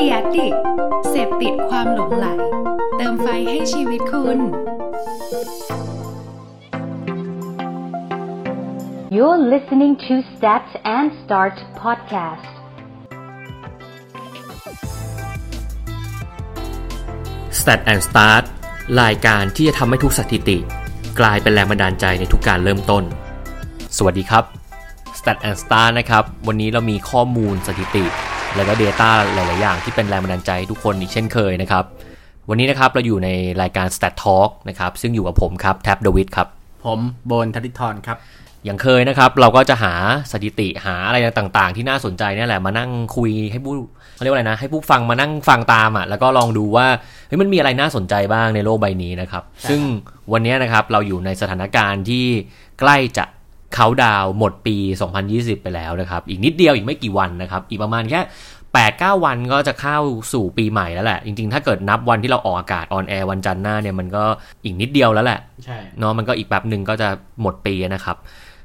ดียดิกเสพติดความหลงไหล เติมไฟให้ชีวิตคุณ You're listening to Stat and Start podcast. Stat and Start รายการที่จะทำให้ทุกสถิติ กลายเป็นแรงบันดาลใจในทุกการเริ่มต้น สวัสดีครับ Stat and Start นะครับ วันนี้เรามีข้อมูลสถิติ และก็ Data หลาย ๆ อย่างที่เป็นแรงบันดาลใจให้ทุกคนอีกเช่นเคยนะครับ วันนี้นะครับเราอยู่ในรายการ Stat Talk นะครับซึ่งอยู่กับผมครับแท็บเดวิดครับ ผมโบนธนิธรครับ อย่างเคยนะครับ เราก็จะหาสถิติหาอะไรต่าง ๆ ที่น่าสนใจเนี่ยแหละมานั่งคุยให้ผู้เขาเรียกว่าอะไรนะ ให้ผู้ฟังมานั่งฟังตามอะแล้วก็ลองดูว่าเฮ้ยมันมีอะไรน่าสนใจบ้างในโลกใบนี้นะครับ ซึ่งวันนี้นะครับเราอยู่ในสถานการณ์ที่ใกล้จะ เขาดาวน์หมดปี 2020 ไปแล้วนะครับ อีกนิดเดียวอีกไม่กี่วันนะครับ อีกประมาณแค่8 9 วันก็จะเข้าสู่ปีใหม่แล้วแหละ จริงๆ ถ้าเกิดนับวันที่เราออกอากาศออนแอร์วันจันทร์หน้าเนี่ยมันก็อีกนิดเดียวแล้วแหละใช่เนาะมันก็อีกแป๊บหนึ่งก็จะหมดปีนะครับ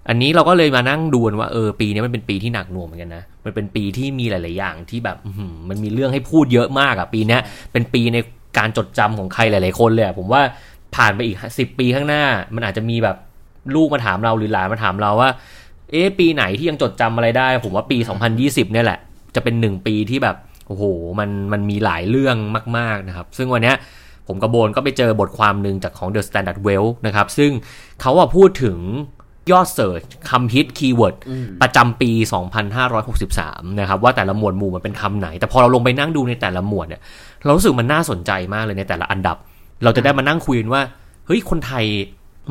อันนี้เราก็เลยมานั่งดูกันว่าเออปีนี้มันเป็นปีที่หนักหน่วงเหมือนกันนะ มันเป็นปีที่มีหลาย ๆ อย่างที่แบบอื้อหือมันมีเรื่องให้พูดเยอะมากอะปีเนี้ยเป็นปีในการจดจำของใครหลาย ๆ คนเลยอะผมว่าผ่านไปอีกสิบปีข้างหน้า มันอาจจะมีแบบ ลูกมาถามเราหรือหลานมาถามเราว่า เอ๊ะปีไหนที่ยังจดจำอะไรได้ ผมว่าปี 2020 เนี่ยแหละ จะเป็นหนึ่งปีที่แบบโอ้โหมันมันมีหลายเรื่องมาก ๆนะครับ ซึ่งวันเนี้ยผมกับโบนก็ไปเจอบทความหนึ่งจากของ The Standard Wealth นะครับ ซึ่งเขาว่าพูดถึงยอด search คำฮิต keyword ประจำปี 2563 นะครับ ว่าแต่ละหมวดหมู่มันเป็นคำไหน แต่พอเราลงไปนั่งดูในแต่ละหมวดเนี่ย เรารู้สึกมันน่าสนใจมากเลยในแต่ละอันดับ เราจะได้มานั่งคุยกันว่า เฮ้ย คนไทย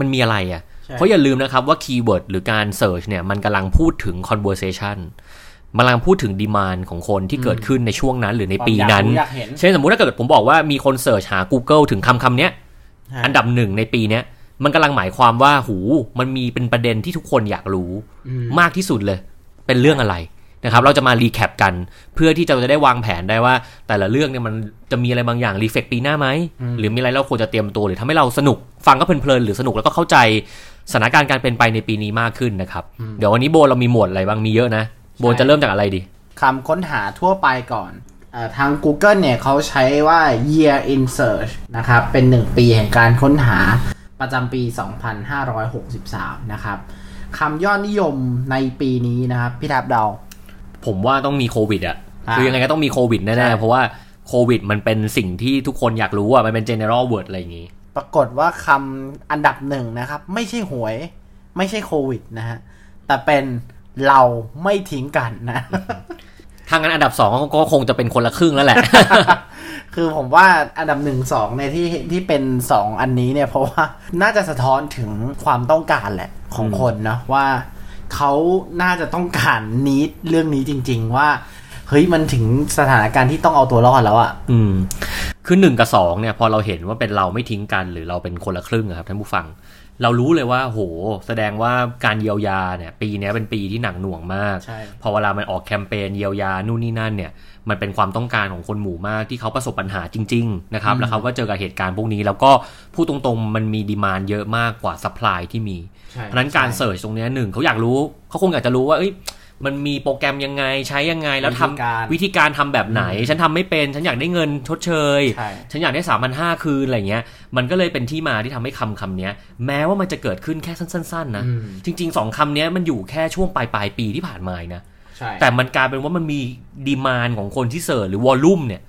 มันมีอะไรอะ่ะใช่ เพราะอย่าลืมนะครับว่า keyword หรือการ search เนี่ยมันกำลังพูดถึง conversation มันกำลังพูดถึง demand ของคนที่เกิดขึ้นในช่วงนั้นหรือในปีนั้นอยากเห็นเช่นสมมุติถ้าเกิดผมบอกว่ามีคน search หา Google ถึงคำคำเนี้ยอันดับหนึ่งในปีเนี้ยมันกำลังหมายความว่าหูมันมีเป็นประเด็นที่ทุกคนอยากรู้มากที่สุดเลย เป็นเรื่องอะไรนะครับเราจะมา recap กันเพื่อที่เราจะได้วางแผนได้ว่า แต่ละเรื่องเนี่ยมันจะมีอะไรบางอย่าง reflect ปีหน้าไหมหรือมีอะไรเราควรจะเตรียมตัวหรือทำให้เราสนุกฟังก็เพลินๆหรือสนุกแล้วก็เข้าใจ สถานการณ์การเป็นไปในปีนี้มากขึ้นนะครับ เดี๋ยววันนี้โบเรามีหมวดอะไรบ้างมีเยอะนะ โบจะเริ่มจากอะไรดีคำค้นหาทั่วไปก่อนเออทาง Google เนี่ยเขาใช้ว่า year in search นะครับ เป็น 1 ปีแห่งการค้นหาประจำปี 2563 นะครับคำยอดนิยมในปีนี้นะครับ พี่ทับเดา ผมว่าต้องมีโควิดอะอ่าคือยังไงก็ต้องมีโควิดใช่แน่ๆ เพราะว่าโควิดมันเป็นสิ่งที่ทุกคนอยากรู้อะมันเป็น general word อะไรอย่างงี้ ปรากฏว่าคำอันดับหนึ่งนะครับ ไม่ใช่หวย ไม่ใช่โควิดนะฮะ แต่เป็นเราไม่ทิ้งกันนะ ทางนั้นอันดับสองก็ก็คงจะเป็นคนละครึ่งแล้วแหละ คือผมว่าอันดับหนึ่งสองในยที่ที่เป็นสองอันนี้เนี่ย เพราะว่าน่าจะสะท้อนถึงความต้องการแหละของคนนะว่าเขาน่าจะต้องการนิดเรื่องนี้จริง ๆ ว่า เฮ้ยมันถึงสถานการณ์ที่ต้องเอาตัวรอดแล้วอะอืม คือหนึ่งกับสองเนี่ย พอเราเห็นว่าเป็นเราไม่ทิ้งกันหรือเราเป็นคนละครึ่งอะครับท่านผู้ฟัง เรารู้เลยว่าโห แสดงว่าการเยียวยาเนี่ย ปีเนี้ยเป็นปีที่หนักหน่วงมากใช่พอเวลามันออกแคมเปญเยียวยานู่นนี่นั่นเนี่ยมันเป็นความต้องการของคนหมู่มากที่เขาประสบปัญหาจริง ๆ นะครับ แล้วเขาก็เจอกับเหตุการณ์พวกนี้ แล้วก็พูดตรงๆ มันมี demand เยอะมากกว่า supply ที่มีใช่เพราะฉะนั้นการ search ตรงเนี้ยหนึ่งเขาอยากรู้เขาคงอยากจะรู้ว่าเอ้ย มันมีโปรแกรมยังไงใช้ยังไงแล้วทำวิธีการวิธีการทำแบบไหน ฉันทำไม่เป็นฉันอยากได้เงินชดเชยใช่ฉันอยากได้สามพันห้าคืนอะไรเงี้ย มันก็เลยเป็นที่มาที่ทำให้คำคำเนี้ยแม้ว่ามันจะเกิดขึ้นแค่สั้น ๆ นะอืมจริงๆสองคำเนี้ยมันอยู่แค่ช่วงปลายปลายๆปีที่ผ่านมาเองนะใช่แต่มันกลายเป็นว่ามันมี demand ของคนที่ search หรือ volume เนี่ย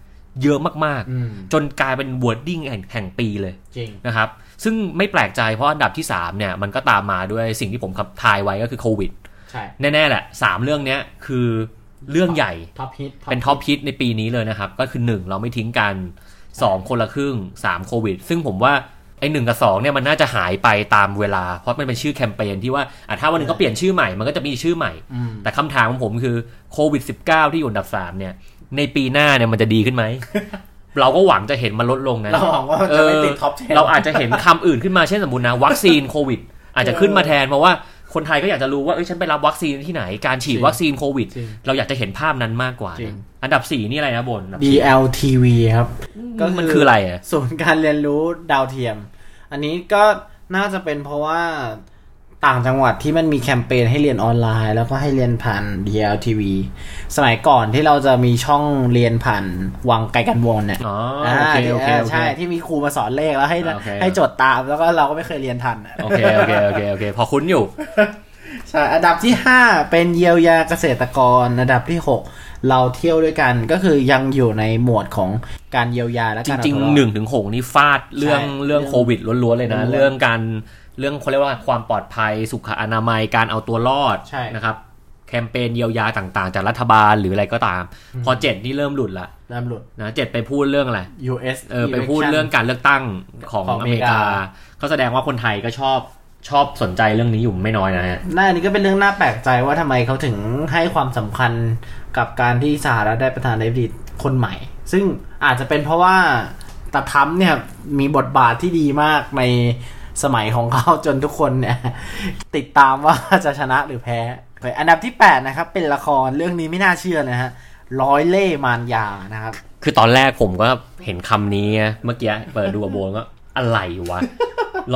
เยอะมากอืมๆจนกลายเป็น wording แห่งปีเลยจริงนะครับ ซึ่งไม่แปลกใจเพราะอันดับที่ 3 เนี่ย มันก็ตามมาด้วยสิ่งที่ผมขับทายไว้ก็คือโควิดใช่ แน่ๆแหละ3เรื่องเนี้ยคือเรื่องใหญ่ top hit เป็น top hit ในปีนี้เลยนะครับ ก็คือ1เราไม่ทิ้งกัน2คนละครึ่ง3โควิด ซึ่งผมว่าไอ้หนึ่งกับ2เนี่ยมันน่าจะหายไปตามเวลา เพราะมันเป็นชื่อแคมเปญที่ว่าอะถ้าวันหนึ่งก็เปลี่ยนชื่อใหม่มันก็จะมีชื่อใหม่อืมแต่คำถามของผมคือโควิด -19 ที่อยู่อันดับ3เนี่ย ในปีหน้าเนี่ยมันจะดีขึ้นไหม เราก็หวังจะเห็นมันลดลงนะเราหวังว่ามันจะไม่ติด top เราอาจจะเห็นคำอื่นขึ้นมาเช่นสมมตินะวัคซีนโควิด อาจจะขึ้นมาแทนเพราะว่า คนไทยก็อยากจะรู้ว่าเอ้ยฉันไปรับวัคซีนที่ไหนการฉีดวัคซีนโควิดจริงเราอยากจะเห็นภาพนั้นมากกว่าจริงอันดับสี่นี่อะไรนะบนอันดับสี่ DLTV ครับ ก็มันคืออะไรอะศูนย์การเรียนรู้ดาวเทียม อันนี้ก็น่าจะเป็นเพราะว่า ต่างจังหวัดที่มันมีแคมเปญให้เรียนออนไลน์ แล้วก็ให้เรียนผ่าน DLTV สมัยก่อนที่เราจะมีช่องเรียนผ่านวังไกลกันวงเนี่ยอ๋อโอเคโอเคโอเคใช่ที่มีครูมาสอนเลขแล้วให้โอเคให้จดตามแล้วก็เราก็ไม่เคยเรียนทันอะโอเคโอเคโอเคโอเคพอคุ้นอยู่ใช่อันดับที่ 5 เป็นเยียวยาเกษตรกรอันดับที่ 6 เราเที่ยวด้วยกันก็คือยังอยู่ในหมวดของการเยียวยาและจการริงเอาตัวอดๆหนึ่งถึงหกนี่ฟาดเรื่องใช่เรื่องโควิดล้วนๆเลยนะล้วนๆเรื่องการ เรื่องเขาเรียกว่าความปลอดภัยสุขอนามัยการเอาตัวรอดใช่นะครับแคมเปญเยียวยาต่างๆ จากรัฐบาลหรืออะไรก็ตาม พอเจ็ดนี่เริ่มหลุดละเริ่มหลุดนะเจ็ดไปพูดเรื่องอะไร US เออไปพูดเรื่องการเลือกตั้งของของออเมเมริริกากาก็แสดงว่าคนไทยก็ชอบชอบสนใจเรื่องนี้อยู่ไม่น้อยนะฮะน่าอันนี้ก็เป็นเรื่องน่าแปลกใจว่าทำไมเขาถึงให้ความสำคัญกับการที่สหรัฐได้ประธานาธิบดีคนใหม่ ซึ่งอาจจะเป็นเพราะว่าตาทรัมป์เนี่ยมีบทบาทที่ดีมากใน สมัยของเขาจนทุกคนเนี่ยติดตามว่าจะชนะหรือแพ้อันดับที่ 8 นะครับ เป็นละครเรื่องนี้ไม่น่าเชื่อนะฮะร้อยเล่ห์มารยานะครับ คือตอนแรกผมก็เห็นคำนี้ไงเมื่อกี้เปิดดูกับโบนก็อะไรวะ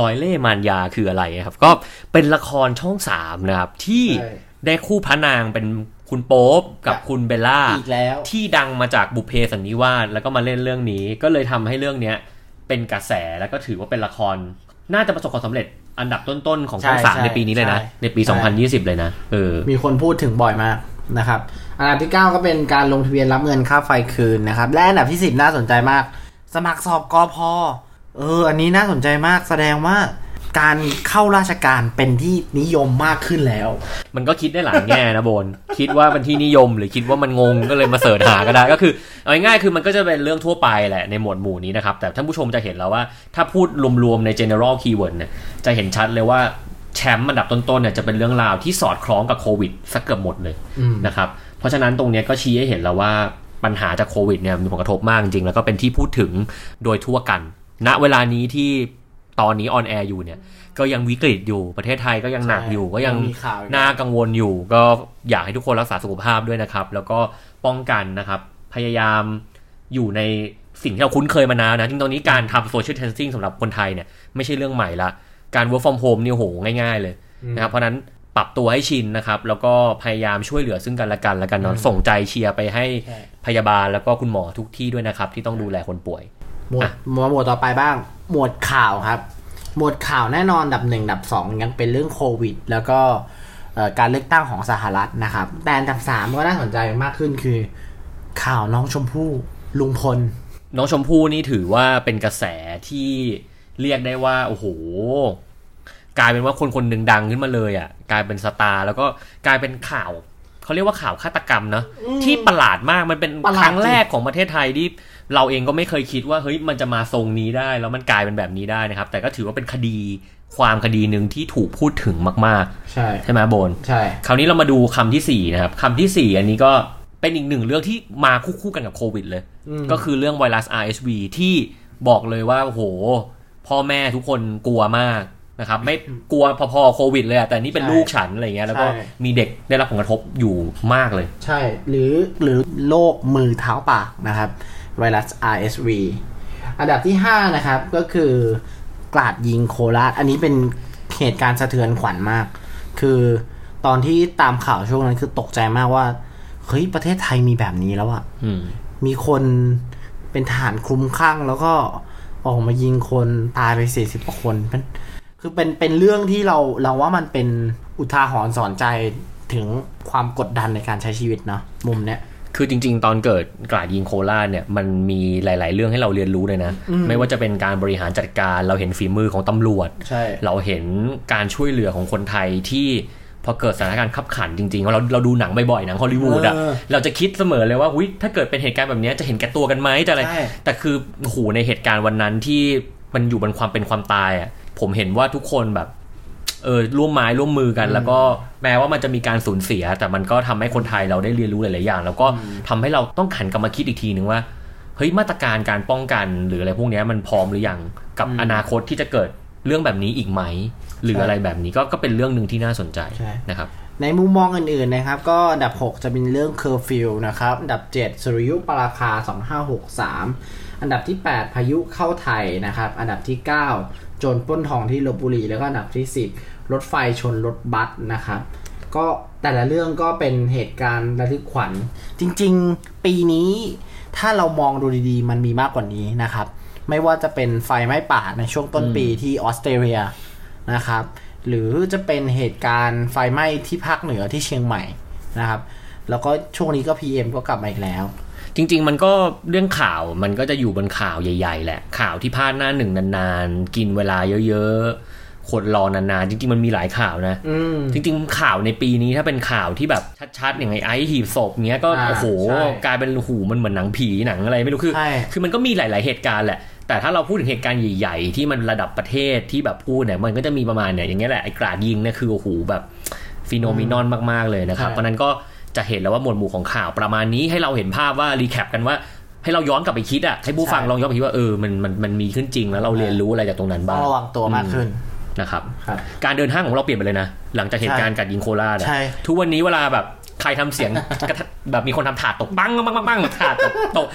ลอยเล่ห์มารยาคืออะไรครับ ก็เป็นละครช่องสามนะครับที่ใช่ได้คู่พระนางเป็นคุณโป๊ปกับคุณเบลล่าอีกแล้วที่ดังมาจากบุพเพสันนิวาสแล้วก็มาเล่นเรื่องนี้ ก็เลยทำให้เรื่องเนี้ยเป็นกระแสแล้วก็ถือว่าเป็นละคร น่าจะประสบความสำเร็จอันดับต้นๆ ของช่องใช่สามใช่ในปีนี้เลยนะ ใช่ในปี ใช่ 2020 เลยนะ เออ มีคนพูดถึงบ่อยมากนะครับ อันดับที่ 9 ก็เป็นการลงทะเบียนรับเงินค่าไฟคืนนะครับ และอันดับที่ 10 น่าสนใจมาก สมัครสอบกอพอเออ อันนี้น่าสนใจมากแสดงว่า การเข้าราชการเป็นที่นิยมมากขึ้นแล้ว มันก็คิดได้หลายแง่นะโบนคิดว่าเป็นที่นิยมหรือคิดว่ามันงงก็เลยมาเสิร์ชหาก็ได้ ก็คือเอาง่ายๆคือมันก็จะเป็นเรื่องทั่วไปแหละในหมวดหมู่นี้นะครับ แต่ท่านผู้ชมจะเห็นแล้วว่า ถ้าพูดรวมๆใน general keyword เนี่ยจะเห็นชัดเลยว่าแชมป์อันดับต้นๆเนี่ยจะเป็นเรื่องราวที่สอดคล้องกับโควิดสักเกือบหมดเลยอืมนะครับเพราะฉะนั้นตรงเนี้ยก็ชี้ให้เห็นแล้วว่าปัญหาจากโควิดเนี่ยมีผลกระทบมากจริงๆแล้วก็เป็นที่พูดถึงโดยทั่วกันณเวลานี้ที่ ตอนนี้ on air อยู่เนี่ย ก็ยังวิกฤตอยู่ประเทศไทยก็ยังหนักอยู่ก็ยังมีข่าวอยู่น่ากังวลอยู่ ก็อยากให้ทุกคนรักษาสุขภาพด้วยนะครับ แล้วก็ป้องกันนะครับ พยายามอยู่ในสิ่งที่เราคุ้นเคยมานานนะจริงๆตอนนี้การทำโซเชียล i ทนซิ่งสำหรับคนไทยเนี่ยไม่ใช่เรื่องใหม่ละการ work from home นี่โหง่าย ๆ เลยนะครับเพราะฉะนั้นปรับตัวให้ชินนะครับ แล้วก็พยายามช่วยเหลือซึ่งกันและกันแล้วกันเนอะส่งใจเชียร์ไปให้ใช่พยาบาลแล้วก็คุณหมอทุกที่ด้วยนะครับ ที่ต้องดูแลคนป่วย หมวดอะหมวดหมวดต่อไปบ้าง หมวดข่าวครับ หมวดข่าวแน่นอนอันดับหนึ่งอันดับสองยังเป็นเรื่องโควิด แล้วก็เอ่อการเลือกตั้งของสหรัฐนะครับ แต่อันดับสามก็น่าสนใจมากขึ้นคือ ข่าวน้องชมพู่ลุงพล น้องชมพู่นี่ถือว่าเป็นกระแสที่เรียกได้ว่าโอ้โหกลายเป็นว่าคนคนหนึ่งดังขึ้นมาเลยอะ กลายเป็นสตาร์แล้วก็กลายเป็นข่าวเขาเรียกว่าข่าวฆาตกรรมเนอะที่ประหลาดมากมันเป็นประหลาดครั้งแรกของประเทศไทยที่ เราเองก็ไม่เคยคิดว่าเฮ้ยมันจะมาทรงนี้ได้ แล้วมันกลายเป็นแบบนี้ได้นะครับ แต่ก็ถือว่าเป็นคดีความคดีหนึ่งที่ถูกพูดถึงมากใช่ๆใช่ไหมโบนใช่ คราวนี้เรามาดูคำที่สี่นะครับคำที่สี่อันนี้ก็เป็นอีกหนึ่งเรื่องที่มาคู่ๆกันกับโควิดเลย ก็คือเรื่องไวรัส RSV ที่บอกเลยว่าโอ้โห พ่อแม่ทุกคนกลัวมากนะครับ ไม่กลัวพอๆโควิดเลยอะแต่นี่เป็นใช่ลูกฉันอะไรเงี้ยแล้วก็ใช่มีเด็กได้รับผลกระทบอยู่มากเลย ใช่หรือหรือโรคมือเท้าปากนะครับ ไวรัส RSV อันดับที่ 5 นะครับก็คือกราดยิงโคราช อันนี้เป็นเหตุการณ์สะเทือนขวัญมาก คือตอนที่ตามข่าวช่วงนั้นคือตกใจมากว่า เฮ้ย ประเทศไทยมีแบบนี้แล้วอะอืมมีคนเป็นทหารคลุ้มคลั่งแล้วก็ออกมายิงคนตายไปสี่สิบกว่าคนเป็นคือเป็นเป็นเรื่องที่เราเราว่ามันเป็นอุทาหรณ์สอนใจถึงความกดดันในการใช้ชีวิตเนาะมุมเนี้ย คือจริง ๆ ตอนเกิดกราดยิงโคราชเนี่ยมันมีหลาย ๆ เรื่องให้เราเรียนรู้เลยนะ ไม่ว่าจะเป็นการบริหารจัดการเราเห็นฝีมือของตำรวจใช่เราเห็นการช่วยเหลือของคนไทยที่พอเกิดสถานการณ์ขับขันจริงๆ เราเราดูหนังบ่อยๆ หนังฮอลลีวูดอะเออเราจะคิดเสมอเลยว่าอุ๊ยถ้าเกิดเป็นเหตุการณ์แบบเนี้ยจะเห็นแก่ตัวกันไหมจะอะไรใช่แต่คือโอ้โหในเหตุการณ์วันนั้นที่มันอยู่บนความเป็นความตายอะผมเห็นว่าทุกคนแบบ เออร่วมไม้ร่วมมือกัน แล้วก็แม้ว่ามันจะมีการสูญเสีย แต่มันก็ทำให้คนไทยเราได้เรียนรู้หลาย ๆ อย่าง แล้วก็ทำให้เราต้องหันกลับมาคิดอีกทีหนึ่งว่าเฮ้ยมาตรการการป้องกันหรืออะไรพวกเนี้ยมันพร้อมหรือยังกับอนาคตที่จะเกิดเรื่องแบบนี้อีกไหม หรืออะไรแบบนี้ก็ก็เป็นเรื่องหนึ่งที่น่าสนใจใช่นะครับในมุมมองอื่นๆนะครับ ก็อันดับ 6 จะเป็นเรื่องเคอร์ฟิวนะครับอันดับ 7 สุริยุปราคา 2563 อันดับที่ 8 พายุเข้าไทยนะครับ อันดับที่9โจรปล้นทองที่ลบบุรีแล้วก็อันดับที่ 10 รถไฟชนรถบัสนะครับก็แต่ละเรื่องก็เป็นเหตุการณ์ระทึกขวัญ จริงๆ ปีนี้ถ้าเรามองดูดีๆ มันมีมากกว่านี้นะครับ ไม่ว่าจะเป็นไฟไหม้ป่าในช่วงต้นปีที่ออสเตรเลียนะครับ หรือจะเป็นเหตุการณ์ไฟไหม้ที่ภาคเหนือที่เชียงใหม่นะครับ แล้วก็ช่วงนี้ก็ PM ก็กลับมาอีกแล้ว จริง ๆ มันก็เรื่องข่าวมันก็จะอยู่บนข่าวใหญ่ ๆ แหละ ข่าวที่พลาดหน้าหนึ่งนานๆ กินเวลาเยอะๆ คนรอนานๆ จริง ๆ มันมีหลายข่าวนะอืมจริง ๆ ข่าวในปีนี้ถ้าเป็นข่าวที่แบบชัดๆ อย่างไงไอ้หีบศพเงี้ยก็อ่าโอ้โหใช่กลายเป็นหูมันเหมือนหนังผีหนังอะไรไม่รู้คือใช่คือมันก็มีหลาย ๆ เหตุการณ์แหละแต่ถ้าเราพูดถึงเหตุการณ์ใหญ่ ๆ ที่มันระดับประเทศที่แบบพูดเนี่ยมันก็จะมีประมาณเนี่ยอย่างเงี้ยแหละไอ้กราดยิงเนี่ยคือโอ้โหแบบฟีโนมินอนมากๆเลยนะครับใช่เพราะฉะนั้นก็ จะเห็นแล้วว่าหมวดหมู่ของข่าวประมาณนี้ให้เราเห็นภาพว่ารีแคปกันว่าให้เราย้อนกลับไปคิดอะให้ผู้ฟังลองย้อนไปคิดว่าเออมันมันมันมีขึ้นจริงแล้วเราเรียนรู้อะไรจากตรงนั้นต้บ้าองงระวังตัวมากขึ้นนะครับครับการเดินทางของเราเปลี่ยนไปเลยนะ หลังจากเหตุการณ์กัดยิงโคราชอะใช่ทุกวันนี้เวลาแบบใครทำเสียงกระทะแบบมีคนทำถาดตกปังปังปังปังถาดตกตก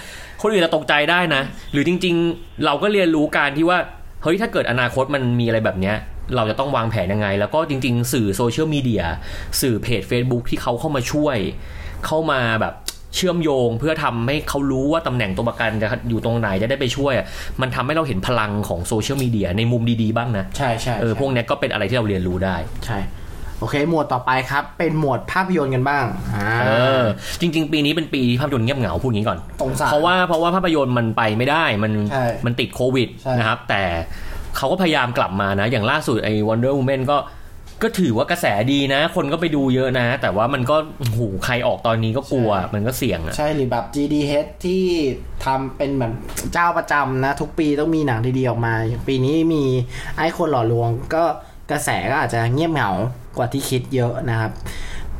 คนอื่นจะตกใจได้นะ หรือจริง ๆ เราก็เรียนรู้การที่ว่าเฮ้ยถ้าเกิดอนาคตมันมีอะไรแบบเนี้ย เราจะต้องวางแผนยังไง แล้วก็จริง ๆ สื่อโซเชียลมีเดียสื่อเพจ Facebook ที่เขาเข้ามาช่วย เข้ามาแบบเชื่อมโยงเพื่อทำให้เขารู้ว่าตำแหน่งตัวประกันจะอยู่ตรงไหนจะได้ไปช่วยอะมันทำให้เราเห็นพลังของโซเชียลมีเดียในมุมดีๆบ้างนะ ใช่ใช่เออใช่พวกเนี้ยก็เป็นอะไรที่เราเรียนรู้ได้ ใช่ โอเค หมวดต่อไปครับ เป็นหมวดภาพยนตร์กันบ้างอ่าเออจริง ๆ ปีนี้เป็นปีภาพยนตร์เงียบเหงาพูดอย่างนี้ก่อนสงสารเพราะว่าเพราะว่าภาพยนตร์มันไปไม่ได้มันใช่มันติดโควิดใช่นะครับแต่ เขาก็พยายามกลับมานะ อย่างล่าสุดไอ้ Wonder Woman ก็ก็ถือว่ากระแสดีนะ คนก็ไปดูเยอะนะ แต่ว่ามันก็โอ้โหใครออกตอนนี้ก็กลัว มันก็เสี่ยงอะใช่หรือแบบ GDH ที่ทำเป็นเหมือนเจ้าประจำนะ ทุกปีต้องมีหนังดีๆออกมาอย่างปีนี้มีไอ้คนหล่อลวง ก็กระแสก็อาจจะเงียบเหงากว่าที่คิดเยอะนะครับ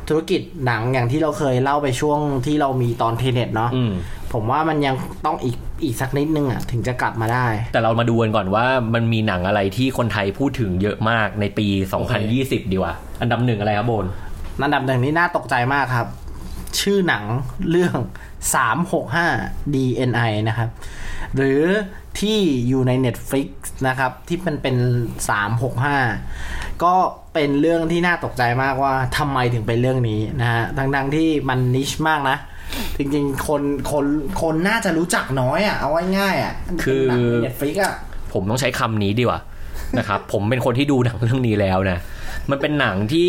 ธุรกิจหนังอย่างที่เราเคยเล่าไปช่วงที่เรามีตอนเทเน็ตเนาะอืมผมว่ามันยังต้องอีก อีกสักนิดนึงอะถึงจะกลับมาได้ แต่เรามาดูกันก่อนว่ามันมีหนังอะไรที่คนไทยพูดถึงเยอะมากในปี 2020 ดีกว่า อันดับหนึ่งอะไรครับโบนอันดับหนึ่งนี่น่าตกใจมากครับ ชื่อหนังเรื่อง 365 DNI นะครับ หรือที่อยู่ใน Netflix นะครับ ที่มันเป็น 365 ก็เป็นเรื่องที่น่าตกใจมากว่าทำไมถึงเป็นเรื่องนี้นะฮะทั้งๆที่มันนิชมากนะ จริงๆ คนคนคนน่าจะรู้จักน้อยอะเอาไว้ง่ายอะมันเป็นหนังใน Netflix อะผมต้องใช้คำนี้ดีกว่านะครับ ผมเป็นคนที่ดูหนังเรื่องนี้แล้วนะ มันเป็นหนังที่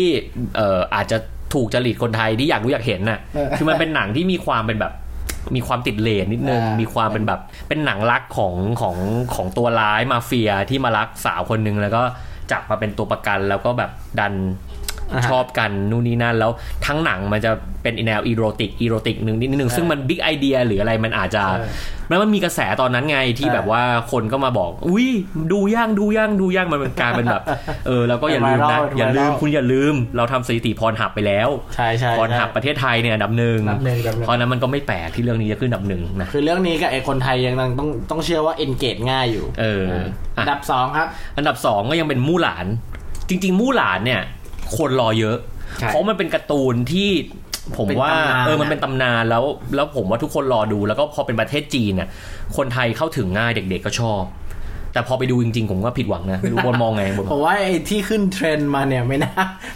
เอ่ออาจจะถูกจริตคนไทยที่อยากรู้อยากเห็นน่ะเออคือมันเป็นหนังที่มีความเป็นแบบมีความติดเลนนิดนึงอ่ามีมีความเป็นแบบเป็นหนังรักของของของตัวร้ายมาเฟียที่มารักสาวคนหนึ่งแล้วก็จับมาเป็นตัวประกันแล้วก็แบบดันอ่าฮะ ชอบกันนู่นนี่นั่นแล้วทั้งหนังมันจะเป็นแนว erotic erotic หนึ่งนิดนึงซึ่งมัน big idea หรืออะไรมันอาจจะใช่แล้วมันมีกระแสตอนนั้นไงที่ใช่แบบว่าคนก็มาบอกอุ้ยดูย่างดูย่างดูย่างมันเป็นการเป็นแบบ เออแล้วก็อย่าลืมนะเป็นไวรัลอย่าลืมไวรัลคุณอย่าลืม เราทำสถิติ Pornhub ไปแล้วใช่ใช่ Pornhub ประเทศไทยเนี่ยอันดับหนึ่งอันดับหนึ่งอันดับหนึ่งเพราะฉะนั้นมันก็ไม่แปลกที่เรื่องนี้จะขึ้นอันดับหนึ่งนะคือเรื่องนี้กับไอ้คนไทยยังต้องต้องต้องเชื่อว่า engage ง่ายอยู่ เอออะอันดับสองครับ อันดับสองก็ยังเป็นมู่หลาน จริง ๆ มู่หลานเนี่ย คนรอเยอะใช่เพราะมันเป็นการ์ตูนที่ผมเป็นว่าตำนานเออมันอะเป็นตำนานแล้ว แล้วผมว่าทุกคนรอดูแล้วก็พอเป็นประเทศจีนน่ะคนไทยเข้าถึงง่ายเด็ก ๆ ก็ชอบ แต่พอไปดูจริงๆ ผมก็ผิดหวังนะไม่รู้บนมองไงบนผมว่าไอ้ที่ขึ้นเทรนด์มาเนี่ยไม่น่า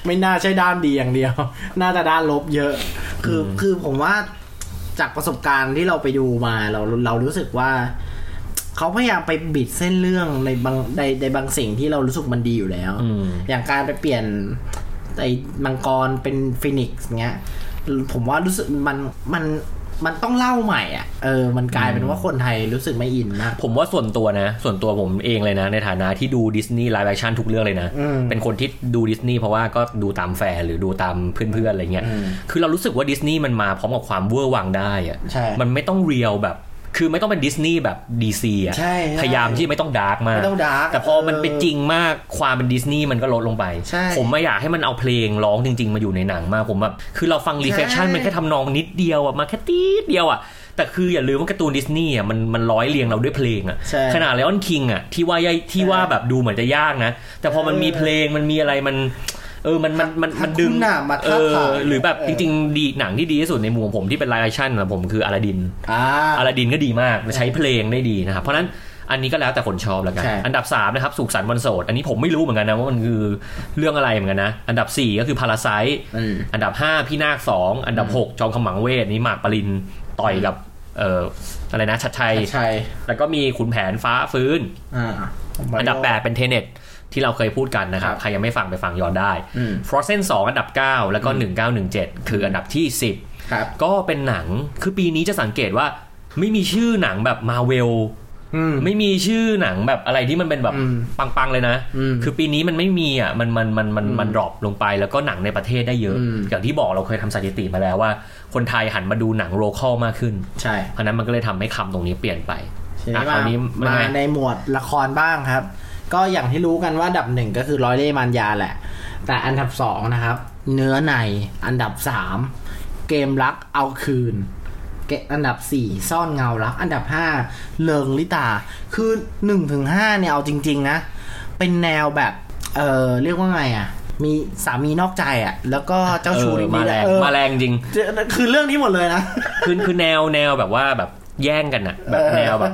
ไม่น่าใช่ด้านดีอย่างเดียว น่าจะด้านลบเยอะ คืออคือผมว่าจากประสบการณ์ที่เราไปดูมาเราเรารู้สึกว่า เขาพยายามไปบิดเส้นเรื่องในบางในในบางสิ่งที่เรารู้สึกมันดีอยู่แล้วอืมอย่างการไปเปลี่ยนไอ้มังกรเป็น phoenix เงี้ย ผมว่ารู้สึกมันมันมันต้องเล่าใหม่อะ เออ มันกลายเป็นว่าคนไทยรู้สึกไม่อินมากผมว่าส่วนตัวนะ ส่วนตัวผมเองเลยนะ ในฐานะที่ดู Disney live action ทุกเรื่องเลยนะอืมเป็นคนที่ดูดิสนีย์เพราะว่าก็ดูตามแฟนหรือดูตามเพื่อนๆอะไรเงี้ยอืมคือเรารู้สึกว่าดิสนีย์มันมาพร้อมกับความเวอร์วังได้อะใช่มันไม่ต้อง real แบบ คือไม่ต้องเป็นดิสนีย์แบบ DC อะใช่ใช่พยายามที่ไม่ต้อง dark มากไม่ต้อง dark แต่พอมันเป็นจริงมากความเป็นดิสนีย์มันก็ลดลงไปใช่ผมไม่อยากให้มันเอาเพลงร้องจริง ๆ มาอยู่ในหนังมากผมแบบคือเราฟัง Reflection ใช่มันแค่ทำนองนิดเดียวอะมาแค่ติ๊ดเดียวอะแต่คืออย่าลืมว่าการ์ตูนดิสนีย์อะมันมันร้อยเรียงเราด้วยเพลงอะใช่ขนาด Lion King อะที่ว่าย่ที่ว่าแบบดูเหมือนจะยากนะ แต่พอมันมีเพลงมันมีอะไรมัน เออมันมันมันมันดึงคุณน่ะมาเอท้าอทายหรือแบบเออจริงๆดีหนังที่ดีที่สุดในมุมของผมที่เป็น live action ของผมคืออลาดินอ่าอลาดินก็ดีมากใช้เพลงได้ดีนะครับเพราะฉะนั้นอันนี้ก็แล้วแต่คนชอบแล้วกันใช่อันดับ 3 นะครับ สุขสันต์วันโสด อันนี้ผมไม่รู้เหมือนกันนะ ว่ามันคือเรื่องอะไรเหมือนกันนะ อันดับ 4 ก็คือ Parasite อืมอันดับ 5 พี่นาค 2 อันดับ 6 จอมขมังเวทย์ นี่หมากปริญต่อยกับเอ่ออะไรนะฉัตรชัยใช่แล้วก็มีขุนแผนฟ้าฟื้นอ่าอันดับ 8 เป็น Tenet ที่เราเคยพูดกันนะครับครับ ใครยังไม่ฟังไปฟังย้อนได้อืม Frozen 2 อันดับ 9 แล้วก็ 1917 คืออันดับที่ 10ครับก็เป็นหนังคือปีนี้จะสังเกตว่าไม่มีชื่อหนังแบบมาเวลอืมไม่มีชื่อหนังแบบอะไรที่มันเป็นแบบอืมปังๆเลยนะอืมคือปีนี้มันไม่มีอะมันมันมันมันมัน drop ลงไปแล้วก็หนังในประเทศได้เยอะอืมอย่างที่บอกเราเคยทำสถิติมาแล้วว่า คนไทยหันมาดูหนัง local มากขึ้น ใช่เพราะฉะนั้นมันก็เลยทำให้คำตรงนี้เปลี่ยนไปทีอะนี้คราวนี้มายังไงในหมวดละครบ้างครับ ก็อย่างที่รู้กันว่าอันดับหนึ่งก็คือร้อยเล่ห์มันยาแหละ แต่อันดับสองนะครับ เนื้อในอันดับสามเกมรักเอาคืนเกอันดับสี่ซ่อนเงารัก อันดับห้าเลิงลิตา คือหนึ่งถึงห้าเนี่ย เอาจริง ๆ นะ เป็นแนวแบบ เออเรียกว่าไงอะ มีสามีนอกใจอะ แล้วก็เจ้าชู้เออนิดมาๆแรอะงเออมาแรงจริง คือเรื่องนี้หมดเลยนะ คือคือแนวแนวแบบว่าแบบ แย่งกันอะแบบแนวแบบ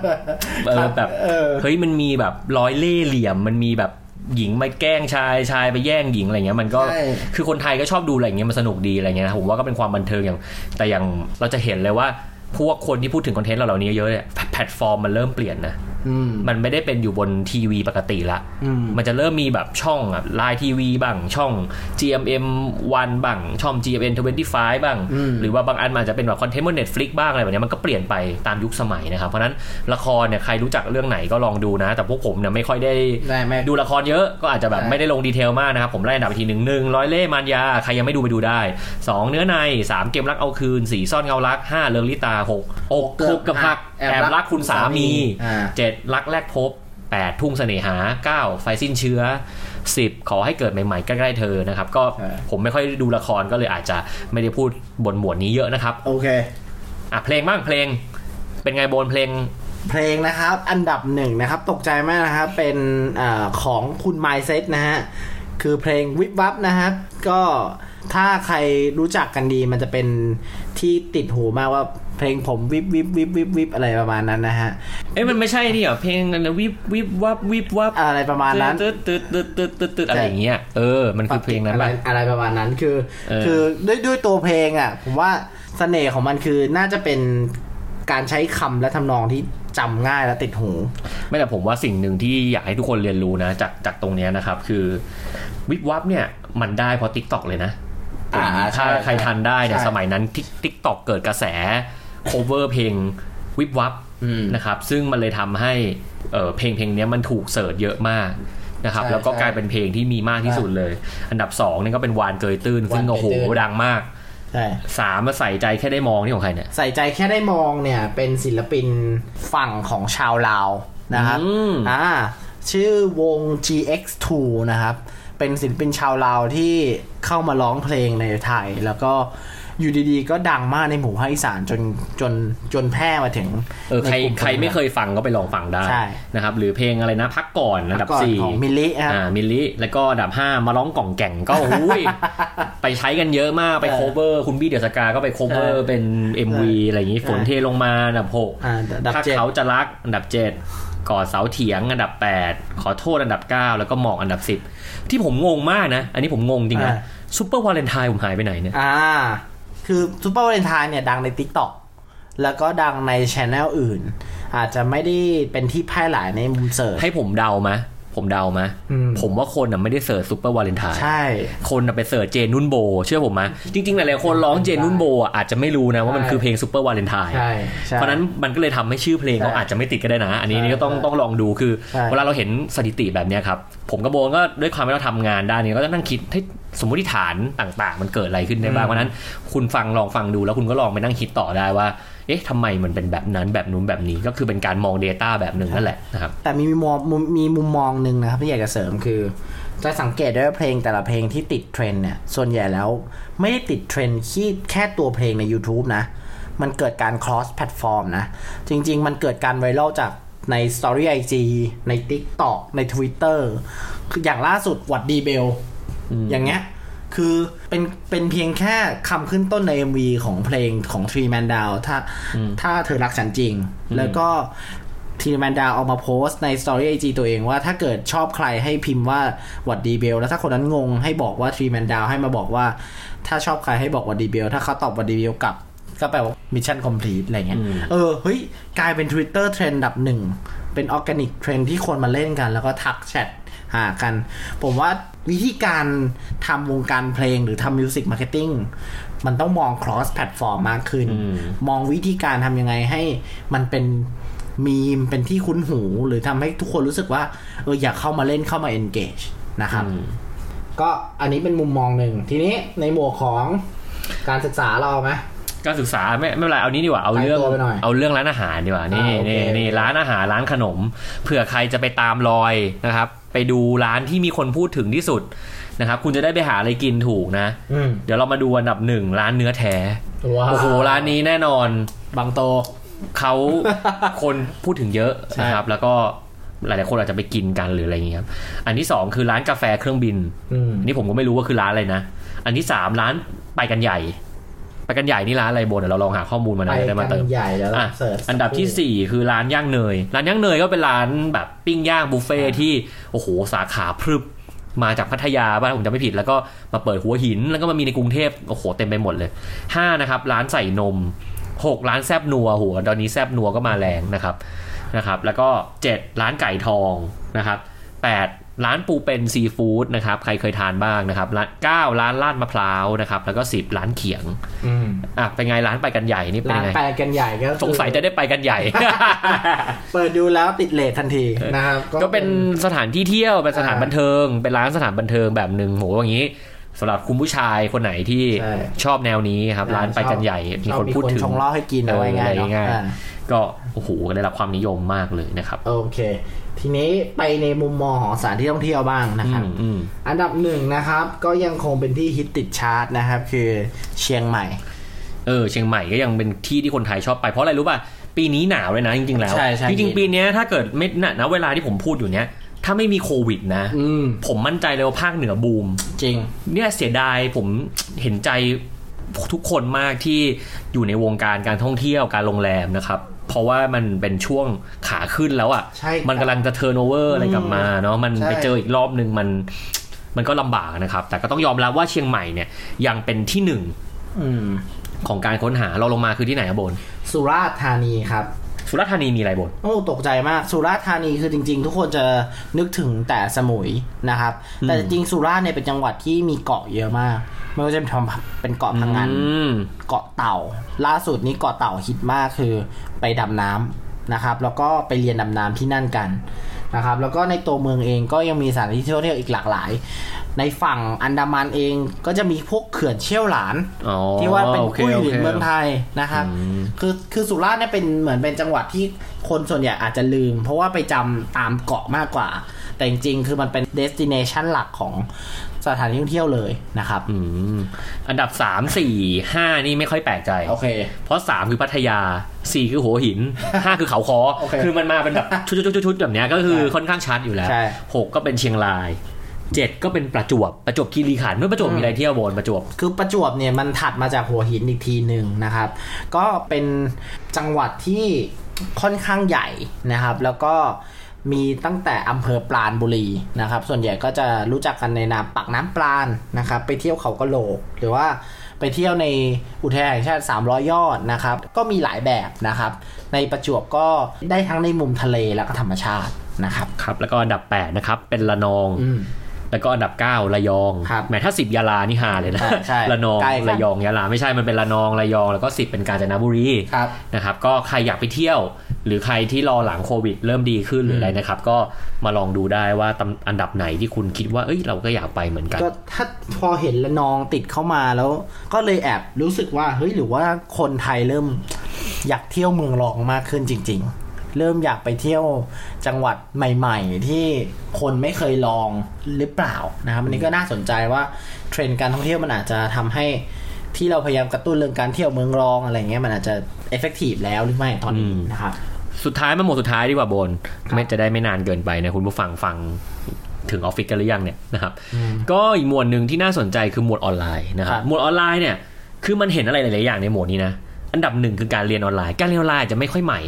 เออแบบเออเฮ้ยมันมีแบบร้อยเล่ห์เหลี่ยมมันมีแบบหญิงมาแกล้งชายชายไปแย่งหญิงอะไรเงี้ยมันก็ใช่คือคนไทยก็ชอบดูอะไรเงี้ยมันสนุกดีอะไรเงี้ยนะผมว่าก็เป็นความบันเทิงอย่าง แต่อย่างเราจะเห็นเลยว่าพวกคนที่พูดถึงคอนเทนต์เราเหล่านี้เยอะเนี่ยแพลตฟอร์มมันเริ่มเปลี่ยนนะอื มมันไม่ได้เป็นอยู่บนทีวีปกติละอืมมันจะเริ่มมีแบบช่องแบบ LINE TV บ้างช่อง GMM 1บ้างช่อง GMM 25บ้างอืมหรือว่าบางอันมันอาจจะเป็นแบบคอนเทนต์บน Netflix บ้างอะไรแบบเนี้ยมันก็เปลี่ยนไปตามยุคสมัยนะครับ เพราะฉะนั้นละครเนี่ยใครรู้จักเรื่องไหนก็ลองดูนะ แต่พวกผมเนี่ยไม่ค่อยได้ได้ไหมดูละครเยอะก็อาจจะแบบใช่ไม่ได้ลงดีเทลมากนะครับ ผมไล่อันดับอีกทีหนึ่งหนึ่งร้อยเล่ห์มารยาใครยังไม่ดูไปดูได้ 2 เนื้อใน 3 เกมรักเอาคืน 4 ซ่อนเงารัก 5 เลิงลิตา6อกคุกกับหัก แอบรักคุณสามีอ่า7รักแรกพบ8ทุ่งเสน่หา9ไฟสิ้นเชื้อ10ขอให้เกิดใหม่ๆใกล้ๆเธอนะครับ ก็ใช่ผมไม่ค่อยดูละครก็เลยอาจจะไม่ได้พูดบนหมวดนี้เยอะนะครับ โอเคอะเพลงบ้างเพลง เป็นไงโบนเพลงเพลงนะครับ อันดับหนึ่งนะครับ ตกใจมากนะครับเป็นอาของคุณ Mindset นะฮะ คือเพลงวิบวับนะครับ ก็ถ้าใครรู้จักกันดีมันจะเป็นที่ติดหูมากว่า เพลงผมวิบวิบวิบวิบวิบอะไรประมาณนั้นนะฮะ เอ้ยมันไม่ใช่นี่เหรอเพลงอะไรนะวิบวิบวับวิบวับอะไรประมาณนั้นตึ๊ดตึ๊ดตึ๊ดตึ๊ดตึ๊ดตึ๊ดอะไรอย่างเงี้ยเออมันคือเพลงนั้นอะไรป่ะอะไรประมาณนั้นคือเออคือด้วยด้วยตัวเพลงอะ ผมว่าเสน่ห์ของมันคือน่าจะเป็นการใช้คำและทำนองที่จำง่ายและติดหู ไม่แต่ผมว่าสิ่งหนึ่งที่อยากให้ทุกคนเรียนรู้นะจากจากตรงเนี้ยนะครับ คือวิบวับเนี่ยมันได้เพราะ t ิ k t o k เลยนะอ่าถ้าใช่ใครทันได้เนี่ยใช่สมัยนั้น t ิ k t o k เกิดกระแส cover เพลงวิบวับอืมนะครับซึ่งมันเลยทำให้เอ่อเพลงเพลงเนี้ยมันถูกเสิร์ชเยอะมากนะครับใช่แล้วก็ใช่กลายเป็นเพลงที่มีมากที่สุดเลย อันดับสองนี่ก็เป็นวานเกยตื้น ซึ่งวานเกยโอ้โหตื้นดังมากใช่สามมาใส่ใจแค่ได้มองนี่ของใครเนี่ยใส่ใจแค่ได้มองเนี่ยเป็นศิลปินฝั่งของชาวลาวนะครับอืมอ่าชื่อวง GX2 นะครับ เป็นศิลปินชาวลาวที่เข้ามาร้องเพลงในไทย แล้วก็ อยู่ดีๆ ก็ดังมากในหมู่ภาคอีสานจนจนจนแพร่มาถึงเออใครในกลุ่ใครไม่เคยฟังก็ไปลองฟังได้ใช่นะครับ หรือเพลงอะไรนะพักก่อนอันดับก่อนสี่ของมิลลิครับอ่ามิลลิแล้วก็อันดับ5มะล่องก่องแก่งก็อุ้ยไปใช้กันเยอะมากไปเออโคเวอร์ คุณบี้ The Ska ก็ไป cover ใช่เป็น MV อะไรอย่างนี้ใช่ฝนเทลงมาอันดับอ่าอันดับ6ถ้าเจ็ดเขาจะรักอันดับ7กอดเสาเถียงอันดับ 8 ขอโทษอันดับ 9 แล้วก็หมอกอันดับ 10 ที่ผมงงมากนะ อันนี้ผมงงจริงนะ Super Va lentine ผมหายไปไหนเนี่ยอ่า คือ Super Valentine เนี่ยดังใน TikTok แล้วก็ดังในช anel อื่น อาจจะไม่ได้เป็นที่แพร่หลายในมุม search ให้ผมเดาไหมผมเดาไหมอืมผมว่าคนอะไม่ได้ search Super Valentine ใช่ คนน่ะไป search เจนนุ่นโบ เชื่อผมไหมจริงๆ หลายๆคนร้องเจนนุ่นโบอะอาจจะไม่รู้นะว่ามันใช่คือเพลง Super Valentine ใช่ใช่เพราะฉะนั้นมันก็เลยทำให้ชื่อเพลงเขาใช่อาจจะไม่ติดก็ได้นะ อันนี้ใช่นี่ก็ต้องต้องลองดูคือใช่เวลาเราเห็นสถิติแบบเนี้ยครับ ผมกับโบก็ด้วยความที่เราทำงานด้านนี้ก็จะนั่งคิดให้ สมมติฐานต่างๆ มันเกิดอะไรขึ้นได้บ้างเพราะฉะนั้น คุณฟังลองฟังดูแล้วคุณก็ลองไปนั่งคิดต่อได้ว่า เอ๊ะทำไมมันเป็นแบบนั้นแบบนู้นแบบนี้ก็คือเป็นการมอง Data แบบหนึ่งนั่นแหละนะครับ แต่มีมุมมองมุมมีมุมมองหนึ่งนะครับที่อยากจะเสริมคือ จะสังเกตได้ว่าเพลงแต่ละเพลงที่ติดเทรนด์เนี่ยส่วนใหญ่แล้วไม่ได้ติดเทรนด์ที่แค่ตัวเพลงใน YouTube นะ มันเกิดการ cross platform นะ จริง ๆ มันเกิดการ viral จากใน Story IG ใน TikTok ใน Twitter คืออย่างล่าสุดวัดดีเบล อย่างเงี้ยคือเป็นเป็นเพียงแค่คำขึ้นต้นใน MV ของเพลงของ Three Man Down ถ้าถ้าเธอรักฉันจริง แล้วก็ Three Man Down เอามาโพสต์ใน story IG ตัวเองว่าถ้าเกิดชอบใครให้พิมพ์ว่าหวัดดีเบลแล้วถ้าคนนั้นงงให้บอกว่าทีแมนดาวให้มาบอกว่า ถ้าชอบใครให้บอกหวัดดีเบลถ้าเขาตอบหวัดดีเบลกลับ ก็แปลว่า mission complete อะไรเงี้ยอืมเออเฮ้ย กลายเป็น Twitter เทรนด์อันดับหนึ่ง เป็น organic trend ที่คนมาเล่นกัน แล้วก็ทักแชท หากัน ผมว่าวิธีการทำวงการเพลงหรือทำ music marketing มันต้องมอง cross platform มากขึ้นอืมมองวิธีการทำยังไงให้มันเป็นมีมเป็นที่คุ้นหู หรือทำให้ทุกคนรู้สึกว่าเอออยากเข้ามาเล่นเข้ามา engage นะครับอืมก็อันนี้เป็นมุมมองหนึ่ง ทีนี้ในหมวกของการศึกษาเราไหมการศึกษาไม่ไม่เป็นไรเอานี้ดีกว่าเอาเรื่องไกลตัวไปหน่อยเอาเรื่องร้านอาหารดีกว่านี่อ่าโอเคนี่นี่ร้านอาหารร้านขนมเผื่อใครจะไปตามรอยนะครับไป ดูร้านที่มีคนพูดถึงที่สุดนะครับคุณจะได้ไปหาอะไรกินถูกนะอืมเดี๋ยวเรามาดูอันดับหนึ่งร้านเนื้อแท้ว้าวโอ้โหร้านนี้แน่นอนบางโตเขาคนพูดถึงเยอะใช่นะครับ แล้วก็หลายๆคนอาจจะไปกินกันหรืออะไรอย่างเงี้ยครับอันที่สองคือร้านกาแฟเครื่องบินอืมนี่ผมก็ไม่รู้ว่าคือร้านอะไรนะ อันที่สามร้านไปกันใหญ่ ไปกันใหญ่นี่ร้านอะไรบนเดี๋ยวเราลองหาข้อมูลมาหน่ไปอยจะได้มากัเตินมใหญ่แล้วอะเสิร์ชอันดับที่สี่คือร้านย่างเนย ร้านย่างเนยก็เป็นร้านแบบปิ้งย่างบุฟเฟ่ที่โอ้โหสาขาพรึบมาจากพัทยาบ้านผมจำไม่ผิด แล้วก็มาเปิดหัวหินแล้วก็มามีในกรุงเทพโอ้โหเต็มไปหมดเลยห้านะครับร้านใส่นมหกร้านแซบนัวหัวตอนนี้แซบนัวก็มาแรงนะครับนะครับ แล้วก็เจ็ดร้านไก่ทองนะครับแปด ร้านปูเป็นซีฟู้ดนะครับใครเคยทานบ้างนะครับร้านเก้าร้านลาดมะพร้าวนะครับแล้วก็สิบร้านเขียงอืมอะเป็นไงร้านไปกันใหญ่นี่เป็นร้านยังไงไปกันใหญ่ก็คือสงสัยจะได้ไปกันใหญ่ เปิดดูแล้วติดเลททันทีนะครับก็เป็นสถานที่เที่ยวเป็นสถานบันเทิง เป็นร้านสถานบันเทิงแบบหนึ่งโหอย่างนี้สำหรับคุณผู้ชายคนไหนที่ใช่ชอบแนวนี้ครับ ร้านไปกันใหญ่ มีชอบคนพูดถึงชงเหล้าให้กินเอาไว้ง่ายเอออะไรง่ายเนาะอ่าก็โอ้โหได้รับความนิยมมากเลยนะครับ โอเค ทีนี้ไปในมุมมองของสถานที่ท่องเที่ยวบ้างนะอืครับมอืมอันดับหนึ่งนะครับ ก็ยังคงเป็นที่ฮิตติดชาร์ตนะครับ คือเชียงใหม่ เออเชียงใหม่ก็ยังเป็นที่ที่คนไทยชอบไปเพราะอะไรรู้ป่ะปีนี้หนาวเลยนะจริงๆแล้วใช่ใช่จริงๆปีเนี้ยถ้าเกิดไม่ณณเวลาที่ผมพูดอยู่เนี้ยถ้าไม่มีโควิดนะอืมผมมั่นใจเลยว่าภาคเหนือบูม จริง เนี่ยเสียดายผมเห็นใจทุกคนมากที่อยู่ในวงการการท่องเที่ยวการโรงแรมนะครับ เพราะว่ามันเป็นช่วงขาขึ้นแล้วอะใช่ครับมันกำลังจะเทอร์โนเวอร์อะไรกลับมาเนาะมันใช่ไปเจออีกรอบหนึ่งมัน มันก็ลำบากนะครับ แต่ก็ต้องยอมรับว่าเชียงใหม่เนี่ยยังเป็นที่หนึ่งอืมของการค้นหาเราลงมาคือที่ไหนอะโบนสุราษฎร์ธานีครับ สุราษฎร์ธานีมีอะไรโบนโอ้ตกใจมากสุราษฎร์ธานีคือจริง ๆ ทุกคนจะนึกถึงแต่สมุยนะครับ แต่จริงๆสุราษฎร์เนี่ยเป็นจังหวัดที่มีเกาะเยอะมากไม่ว่าจะเป็นทำเป็นเกาะพังงานอืมเกาะเต่า ล่าสุดนี้เกาะเต่าฮิตมากคือไปดำน้ำนะครับ แล้วก็ไปเรียนดำน้ำที่นั่นกัน นะครับ แล้วก็ในตัวเมืองเองก็ยังมีสถานที่ท่องเที่ยวอีกหลากหลาย ในฝั่งอันดามันเองก็จะมีพวกเขื่อนเชี่ยวหลานอ๋อที่ว่าเป็นโอเคกุ้ยหโอลิเคนเมืองไทยนะครับอืมคือคือสุราษฎร์เนี่ยเป็นเหมือนเป็นจังหวัดที่คนส่วนใหญ่อาจจะลืม เพราะว่าไปจำตามเกาะมากกว่า แต่จริงๆ คือมันเป็นเดสติเนชันหลักของสถานที่ท่องเที่ยวเลยนะครับ อืมอันดับสามสี่ห้านี่ไม่ค่อยแปลกใจ โอเค เพราะสามคือพัทยาสี่คือหัวหินห้าคือเขาคอโอเคคือมันมาเป็นแบบชุดๆๆๆแบบเนี้ยก็คือใช่ค่อนข้างชัดอยู่แล้วใช่หกก็เป็นเชียงรายเจ็ดก็เป็นประจวบประจวบคีรีขันธ์เมื่อประจวบมีอะไรเที่ยวโบนประจวบ คือประจวบเนี่ยมันถัดมาจากหัวหินอีกทีหนึ่งนะครับ ก็เป็นจังหวัดที่ค่อนข้างใหญ่นะครับ แล้วก็ มีตั้งแต่อำเภอปราณบุรีนะครับ ส่วนใหญ่ก็จะรู้จักกันในนามปักน้ำปราณนะครับ ไปเที่ยวเขากะโหลก หรือว่าไปเที่ยวในอุทยานแห่งชาติ 300 ยอดนะครับ ก็มีหลายแบบนะครับ ในประจวบก็ได้ทั้งในมุมทะเลแล้วก็ธรรมชาตินะครับ ครับ แล้วก็อันดับแปดนะครับ เป็นละนองอืม แล้วก็อันดับเก้าระยองครับแหมถ้าสิบยาลานี่ฮาเลยนะใช่ใช่ระนองใกล้กันระยองยาลาไม่ใช่มันเป็นระนองระยอง แล้วก็สิบเป็นกาญจนบุรีครับนะครับก็ใครอยากไปเที่ยว หรือใครที่รอหลังโควิด เริ่มดีขึ้นหรืออะไรนะครับ ก็มาลองดูได้ว่าตำอันดับไหนที่คุณคิดว่าเอ้ยเราก็อยากไปเหมือนกันก็ถ้าพอเห็นละนองติดเข้ามาแล้ว ก็เลยแอบรู้สึกว่าเฮ้ยหรือว่าคนไทยเริ่มอยากเที่ยวเมืองรองมากขึ้นจริง ๆ เริ่มอยากไปเที่ยวจังหวัดใหม่ ๆ ที่คนไม่เคยลองหรือเปล่านะครับอันนี้ก็น่าสนใจว่าเทรนด์การท่องเที่ยวมันอาจจะทำให้ที่เราพยายามกระตุ้นเรื่องการเที่ยวเมืองรองอะไรเงี้ยมันอาจจะ effective แล้วหรือไม่ตอนนี้อืมนะครับสุดท้ายมาหมวดสุดท้ายดีกว่าโบนครับไม่จะได้ไม่นานเกินไปนะคุณผู้ฟังฟังถึงออฟฟิศกันหรือยังเนี่ยนะครับ ก็อีกหมวดหนึ่งที่น่าสนใจคือหมวดออนไลน์นะครัครับบหมวดออนไลน์เนี่ยคือมันเห็นอะไรหลายๆอย่างในหมวดนี้นะอันดับหนึ่งคือการเรียนออนไลน์ การเรียนออนไลน์อาจจะไม่ค่อยใหม่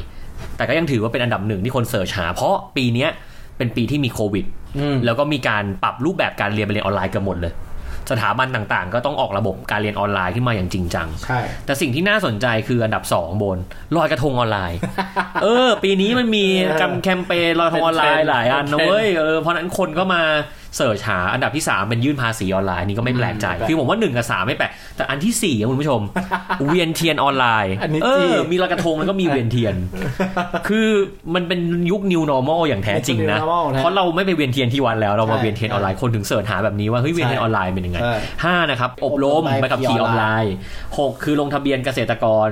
แต่ก็ยังถือว่าเป็นอันดับหนึ่งที่คน search หา เพราะปีเนี้ยเป็นปีที่มีโควิดอืมแล้วก็มีการปรับรูปแบบการเรียนไปเรียนออนไลน์กันหมดเลย สถาบันต่างๆ ก็ต้องออกระบบการเรียนออนไลน์ขึ้นมาอย่างจริงจัง ใช่ แต่สิ่งที่น่าสนใจคืออันดับ 2 บนลอยกระทงออนไลน์ เออ ปีนี้มันมีเออกำแคมเปญลอยกระทงออนไลน์หลายอันนะเป็นเทรนด์เว้ย เออ เพราะฉะนั้นคนก็มา search หาอันดับที่ 3 เป็นยื่นภาษีออนไลน์นี่ก็ไม่แปลกใจอืมคือผมว่า 1 กับ 3 ไม่แปลก แต่อันที่4อะคุณผู้ชม เวียนเทียนออนไลน์อันนี้เออจริงมีลอยกระทงแล้วก็มีเวียนเทียน คือมันเป็นยุค new normal อย่างแท้จริงนะ New normal นะเพราะเราไม่ไปเวียนเทียนที่วัดแล้วเรามาใช่เวียนเทียนออนไลน์คนถึง search หาแบบนี้ว่าเฮ้ยเวียนเทียนออนไลน์เป็นยังไงใช่ห้านะครับอบรมอบรมใบขับขี่ออนไลออนไลน์น์ 6 คือลงทะเบียนเกษตรกร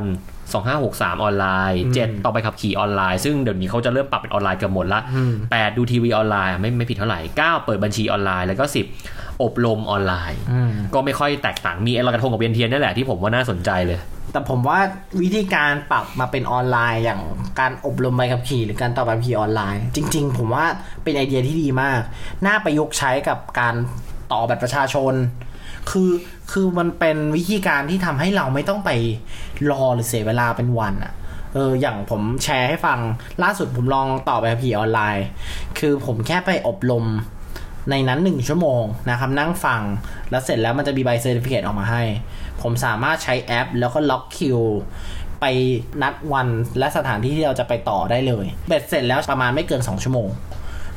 2563 ออนไลน์อืม7ต่อใบขับขี่ออนไลน์ ซึ่งเดี๋ยวนี้เขาจะเริ่มปรับเป็นออนไลน์กันหมดละอืม8ดูทีวีออนไลน์ไม่ไม่ผิดเท่าไหร่ 9 เปิดบัญชีออนไลน์ แล้วก็ 10 อบรมออนไลน์อืมก็ไม่ค่อยแตกต่าง มีไอ้ลอยกระทงกับเวียนเทียนนั่นแหละที่ผมว่าน่าสนใจเลย แต่ผมว่าวิธีการปรับมาเป็นออนไลน์อย่างการอบรมใบขับขี่หรือการต่อใบขับขี่ออนไลน์ จริง ๆ ผมว่าเป็นไอเดียที่ดีมาก น่าประยุกต์ใช้กับการต่อบัตรประชาชน คือ คือมันเป็นวิธีการที่ทำให้เราไม่ต้องไปรอหรือเสียเวลาเป็นวันอะเอออย่างผมแชร์ให้ฟังล่าสุดผมลองต่อใบขับขี่ออนไลน์ คือผมแค่ไปอบรมในนั้นหนึ่งชั่วโมงนะครับนั่งฟัง แล้วเสร็จแล้วมันจะมีใบ certificate ออกมาให้ ผมสามารถใช้แอป แล้วก็ล็อกคิวไปนัดวันและสถานที่ที่เราจะไปต่อได้เลยเบ็ดเสร็จแล้วประมาณไม่เกิน 2 ชั่วโมง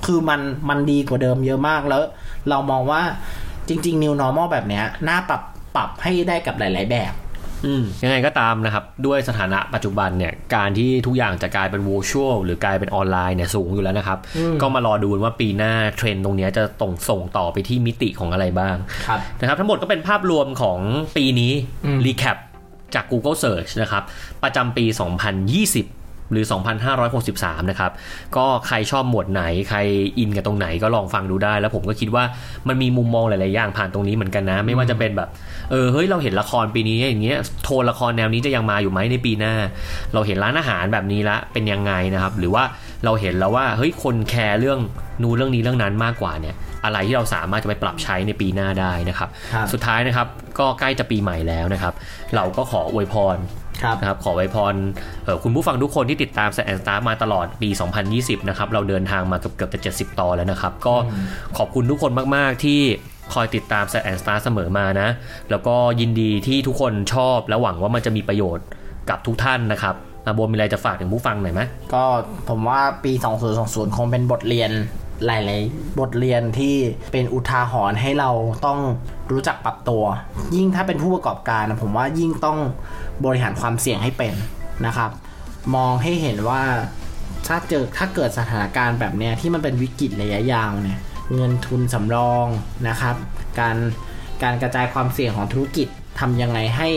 คือมันมันดีกว่าเดิมเยอะมากแล้ว เรามองว่า จริง ๆ New Normal แบบเนี้ยน่าปรับปรับให้ได้กับหลาย ๆ แบบอืมยังไงก็ตามนะครับ ด้วยสถานะปัจจุบันเนี่ย การที่ทุกอย่างจะกลายเป็น virtual หรือกลายเป็นออนไลน์เนี่ยสูงอยู่แล้วนะครับ ก็มารอดูว่าปีหน้าเทรนด์ตรงเนี้ยจะตรงส่งต่อไปที่มิติของอะไรบ้างครับนะครับ ทั้งหมดก็เป็นภาพรวมของปีนี้อืมรีแคปจาก Google Search นะครับ ประจำปี 2020 หรือ 2563 นะครับ ก็ใครชอบหมวดไหนใครอินกับตรงไหนก็ลองฟังดูได้ แล้วผมก็คิดว่ามันมีมุมมองหลาย ๆ อย่างผ่านตรงนี้เหมือนกันนะ ไม่ว่าจะเป็นแบบ เออเฮ้ยเราเห็นละครปีนี้อย่างเงี้ยโทนละครแนวนี้จะยังมาอยู่ไหมในปีหน้า เราเห็นร้านอาหารแบบนี้ละเป็นยังไงนะครับ หรือว่าเราเห็นแล้วว่าเฮ้ยคนแคร์เรื่องนู้นเรื่องนี้เรื่องนั้นมากกว่าเนี่ยอะไรที่เราสามารถจะไปปรับใช้ในปีหน้าได้นะครับครับสุดท้ายนะครับก็ใกล้จะปีใหม่แล้วนะครับ เราก็ขออวยพรครับ นะครับขออวยพรเอ่อคุณผู้ฟังทุกคนที่ติดตามแซนสตาร์มาตลอดปี 2020 นะครับ เราเดินทางมาเกือบเกือบจะ 70 ตอนแล้วนะครับ ก็ขอบคุณทุกคนมาก ๆ ที่คอยติดตามแซนสตาร์เสมอมานะ แล้วก็ยินดีที่ทุกคนชอบและหวังว่ามันจะมีประโยชน์กับทุกท่านนะครับอาโบนมีอะไรจะฝากถึงผู้ฟังหน่อยไหมก็ผมว่าปี 2020 คงเป็นบทเรียน หลาย ๆ บทเรียนที่เป็นอุทาหรณ์ให้เราต้องรู้จักปรับตัว ยิ่งถ้าเป็นผู้ประกอบการนะผมว่ายิ่งต้องบริหารความเสี่ยงให้เป็นนะครับ มองให้เห็นว่าถ้าเจอถ้าเกิดสถานการณ์แบบเนี้ยที่มันเป็นวิกฤตระยะยาวเนี่ยเงินทุนสำรองนะครับ การการกระจายความเสี่ยงของธุรกิจทำยังไงให้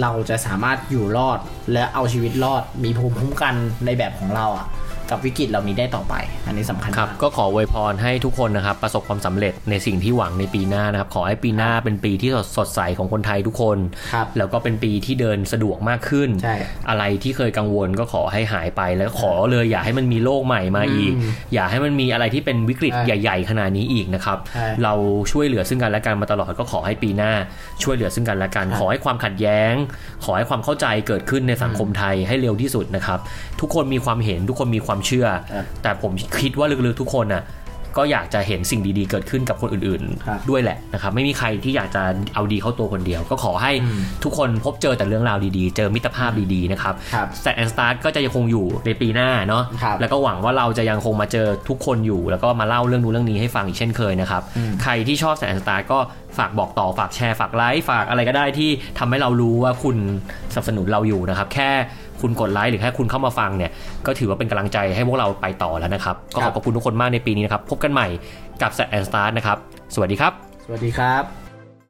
เราจะสามารถอยู่รอดและเอาชีวิตรอด มีภูมิคุ้มกันในแบบของเราอะ กับวิกฤตเหล่านี้ได้ต่อไป อันนี้สำคัญครับมากก็ขออวยพรให้ทุกคนนะครับ ประสบความสำเร็จในสิ่งที่หวังในปีหน้านะครับ ขอให้ปีหน้าเป็นปีที่สดสดใสของคนไทยทุกคนครับแล้วก็เป็นปีที่เดินสะดวกมากขึ้นใช่อะไรที่เคยกังวลก็ขอให้หายไปแล้วขอเลยอย่าให้มันมีโรคใหม่มาอีกอืมอย่าให้มันมีอะไรที่เป็นวิกฤตใช่ใหญ่ ๆ ขนาดนี้อีกนะครับใช่เราช่วยเหลือซึ่งกันและกันมาตลอดก็ขอให้ปีหน้า ช่วยเหลือซึ่งกันและกันครับขอให้ความขัดแย้ง ขอให้ความเข้าใจเกิดขึ้นในสังคมไทยให้เร็วที่สุดนะครับ ทุกคนมีความเห็นทุกคนมีความเชื่อครับแต่ผมคิดว่าลึกๆทุกคนน่ะก็อยากจะเห็นสิ่งดีๆ เกิดขึ้นกับคนอื่นครับๆด้วยแหละนะครับไม่มีใครที่อยากจะเอาดีเข้าตัวคนเดียว ก็ขอให้อืมทุกคนพบเจอแต่เรื่องราวดีๆ เจอมิตรภาพดีๆนะครับครับแซดแอนสตาร์ก็จะยังคงอยู่ในปีหน้าเนาะครับแล้วก็หวังว่าเราจะยังคงมาเจอทุกคนอยู่ แล้วก็มาเล่าเรื่องนู้นเรื่องนี้ให้ฟังอีกเช่นเคยนะครับอืมใครที่ชอบแซดแอนสตาร์ก็ฝากบอกต่อฝากแชร์ฝากไลค์ฝากอะไรก็ได้ที่ทำให้เรารู้ว่าคุณสนับสนุนเราอยู่นะครับแค่ คุณกดไลค์หรือแค่คุณเข้ามาฟังเนี่ยก็ถือว่าเป็นกำลังใจให้พวกเราไปต่อแล้วนะครับ ก็ขอบพระคุณทุกคนมากในปีนี้นะครับ พบกันใหม่กับแซดแอนสตาร์นะครับ สวัสดีครับ สวัสดีครับ